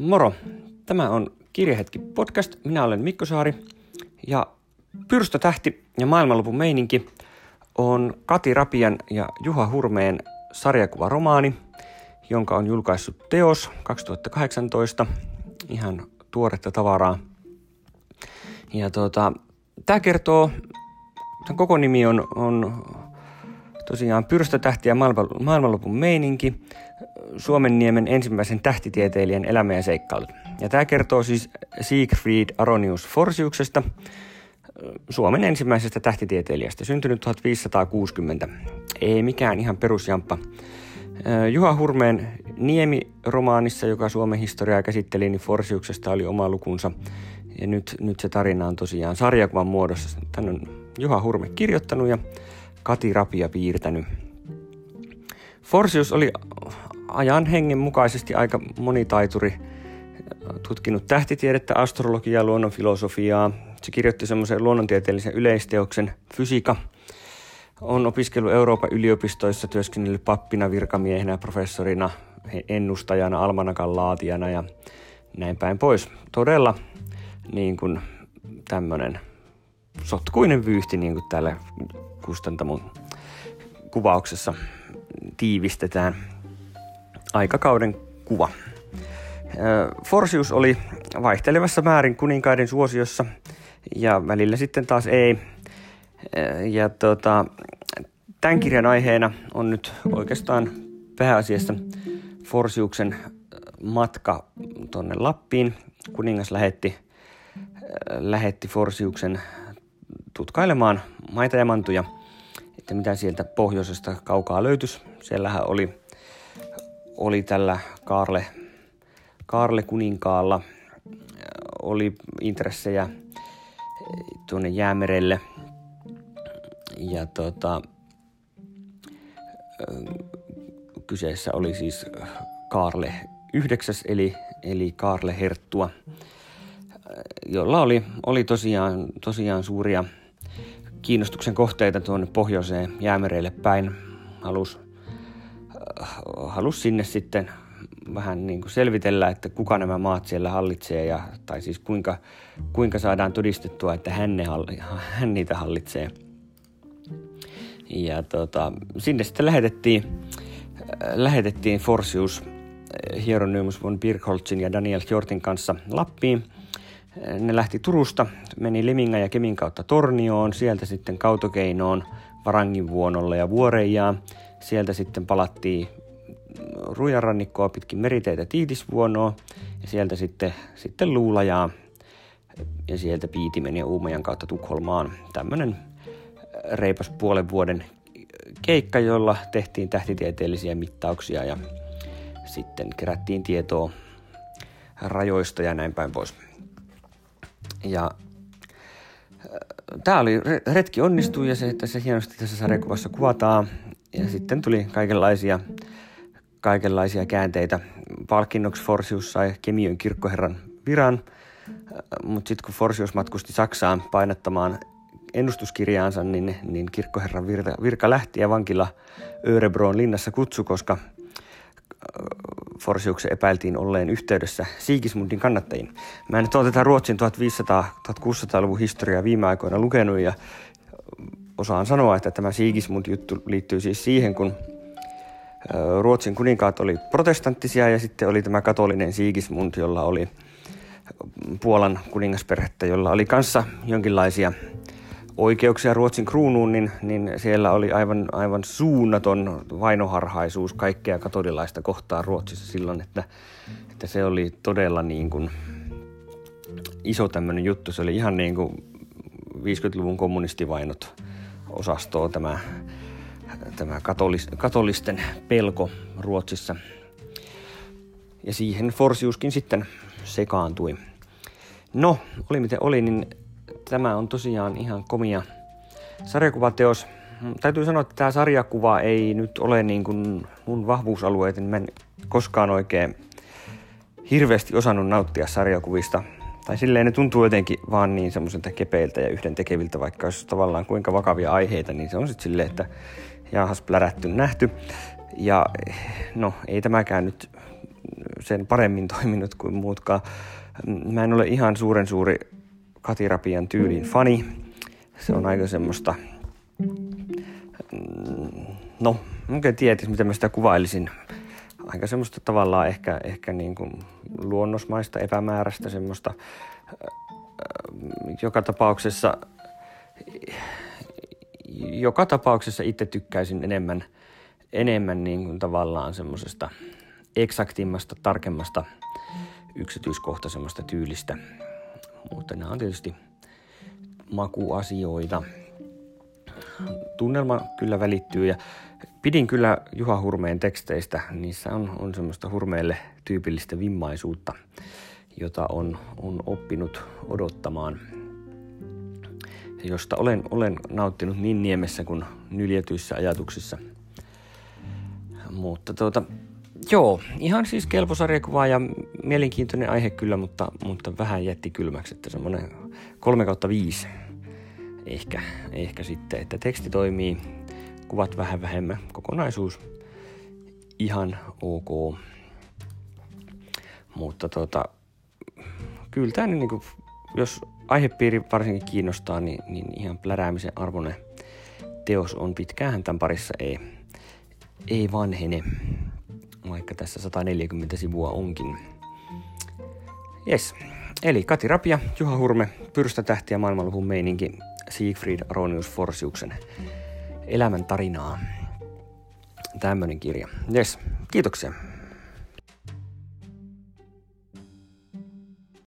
Moro! Tämä on Kirjahetki podcast. Minä olen Mikko Saari ja Pyrstötähti ja maailmanlopun meininki on Kati Rapian ja Juha Hurmeen sarjakuvaromaani, jonka on julkaissut Teos 2018. Ihan tuoretta tavaraa. Ja tuota, tämä kertoo, tämän koko nimi on, on tosiaan Pyrstötähti ja maailmanlopun meininki. Suomenniemen ensimmäisen tähtitieteilijän elämä ja seikkailut. Ja tämä kertoo siis Siegfried Aronius Forsiuksesta, Suomen ensimmäisestä tähtitieteilijästä, syntynyt 1560. Ei mikään ihan perusjamppa. Juha Hurmeen Niemi-romaanissa, joka Suomen historiaa käsitteli, niin Forsiuksesta oli oma lukunsa. Ja nyt, nyt se tarina on tosiaan sarjakuvan muodossa. Tän on Juha Hurme kirjoittanut ja Kati Rapia piirtänyt. Forsius oli ajan hengen mukaisesti aika monitaituri, tutkinut tähtitiedettä, astrologiaa, luonnonfilosofiaa. Se kirjoitti semmoisen luonnontieteellisen yleisteoksen fysiika. On opiskellut Euroopan yliopistoissa, työskennellyt pappina, virkamiehenä, professorina, ennustajana, almanakan laatijana ja näin päin pois. Todella niin kuin tämmöinen sotkuinen vyyhti, niin kuin täällä kustantamon kuvauksessa tiivistetään aikakauden kuva. Forsius oli vaihtelevassa määrin kuninkaiden suosiossa ja välillä sitten taas ei. Ja tota, tämän kirjan aiheena on nyt oikeastaan pääasiassa Forsiuksen matka tuonne Lappiin. Kuningas lähetti, lähetti Forsiuksen tutkailemaan maita ja mantuja, että mitä sieltä pohjoisesta kaukaa löytyisi. Siellähän oli oli tällä Kaarle, Kaarle kuninkaalla oli intressejä tuonne jäämerelle. Ja tota, kyseessä oli siis Kaarle yhdeksäs eli, eli Kaarle Herttua, jolla oli, oli tosiaan, tosiaan suuria kiinnostuksen kohteita tuonne pohjoiseen jäämereille päin. Halusi halusi sinne sitten vähän niin kuin selvitellä, että kuka nämä maat siellä hallitsee, ja, tai siis kuinka, kuinka saadaan todistettua, että hän, ne halli, hän niitä hallitsee. Ja tota, sinne sitten lähetettiin, lähetettiin Forsius Hieronymus von Birkholzin ja Daniel Hjortin kanssa Lappiin. Ne lähti Turusta, meni Liminga ja Kemin kautta Tornioon, sieltä sitten Kautokeinoon, Varanginvuonolle ja Vuorejaan Sieltä sitten palattiin Rujarannikkoa pitkin meriteitä Tiitisvuonoa ja sieltä sitten, sitten Luulajaa ja sieltä Piitimen ja Uumajan kautta Tukholmaan. Tämmöinen reipas puolen vuoden keikka, jolla tehtiin tähtitieteellisiä mittauksia ja sitten kerättiin tietoa rajoista ja näin päin pois. Ja tämä oli, retki onnistui ja se, että se hienosti tässä sarjakuvassa kuvataan ja sitten tuli kaikenlaisia, kaikenlaisia käänteitä. Palkinnoksi Forsius sai Kemiön kirkkoherran viran, mutta sitten kun Forsius matkusti Saksaan painattamaan ennustuskirjaansa, niin, niin kirkkoherran virka, virka lähti ja vankila Örebroon linnassa kutsu, koska Forsiuksen epäiltiin olleen yhteydessä Sigismundin kannattajiin. Mä nyt ole tätä Ruotsin 1500-1600-luvun historiaa viime aikoina lukenut ja osaan sanoa, että tämä Sigismund-juttu liittyy siis siihen, kun Ruotsin kuninkaat oli protestanttisia ja sitten oli tämä katolinen Sigismund, jolla oli Puolan kuningasperhettä, jolla oli kanssa jonkinlaisia oikeuksia Ruotsin kruunuun, niin, niin siellä oli aivan, aivan suunnaton vainoharhaisuus kaikkea katolilaista kohtaan Ruotsissa silloin, että, että se oli todella niin kuin iso tämmöinen juttu. Se oli ihan niin kuin 50-luvun kommunistivainot osastoa tämä, tämä katolis, katolisten pelko Ruotsissa. Ja siihen Forsiuskin sitten sekaantui. No, oli miten oli, niin tämä on tosiaan ihan komia sarjakuvateos. Täytyy sanoa, että tämä sarjakuva ei nyt ole niin kuin mun vahvuusalueet, niin mä en koskaan oikein hirveästi osannut nauttia sarjakuvista – tai silleen ne tuntuu jotenkin vaan niin semmoiselta kepeiltä ja yhden tekeviltä, vaikka olisi tavallaan kuinka vakavia aiheita, niin se on sitten silleen, että jaahas plärätty nähty. Ja no ei tämäkään nyt sen paremmin toiminut kuin muutkaan. Mä en ole ihan suuren suuri Katirapian tyylin fani. Se on aika semmoista, mm, no, en tiedä, miten mä sitä kuvailisin. Aika semmoista tavallaan ehkä, ehkä niin kuin luonnosmaista, epämääräistä semmoista. Joka tapauksessa, joka tapauksessa itse tykkäisin enemmän, enemmän niin kuin tavallaan semmoisesta eksaktimmasta, tarkemmasta, yksityiskohtaisemmasta tyylistä. Mutta nämä on tietysti makuasioita. Tunnelma kyllä välittyy ja pidin kyllä Juha Hurmeen teksteistä. Niissä on, on semmoista Hurmeelle tyypillistä vimmaisuutta, jota on, on oppinut odottamaan. Josta olen, olen nauttinut niin niemessä kuin nyljetyissä ajatuksissa. Mutta tuota, Joo, ihan siis kelpo sarjakuva ja mielenkiintoinen aihe kyllä, mutta, mutta vähän jätti kylmäksi, että semmoinen 3 kautta 5 ehkä, ehkä sitten, että teksti toimii, kuvat vähän vähemmän, kokonaisuus ihan ok. Mutta tota, kyllä tämä niin kuin, jos aihepiiri varsinkin kiinnostaa, niin, niin ihan pläräämisen arvoinen teos on pitkään tämän parissa ei, ei vanhene vaikka tässä 140 sivua onkin. Yes. Eli Kati Rapia, Juha Hurme, Pyrstä tähtiä maailmanluvun meininki, Siegfried Aronius Forsiuksen elämän tarinaa. Tämmönen kirja. Yes, kiitoksia.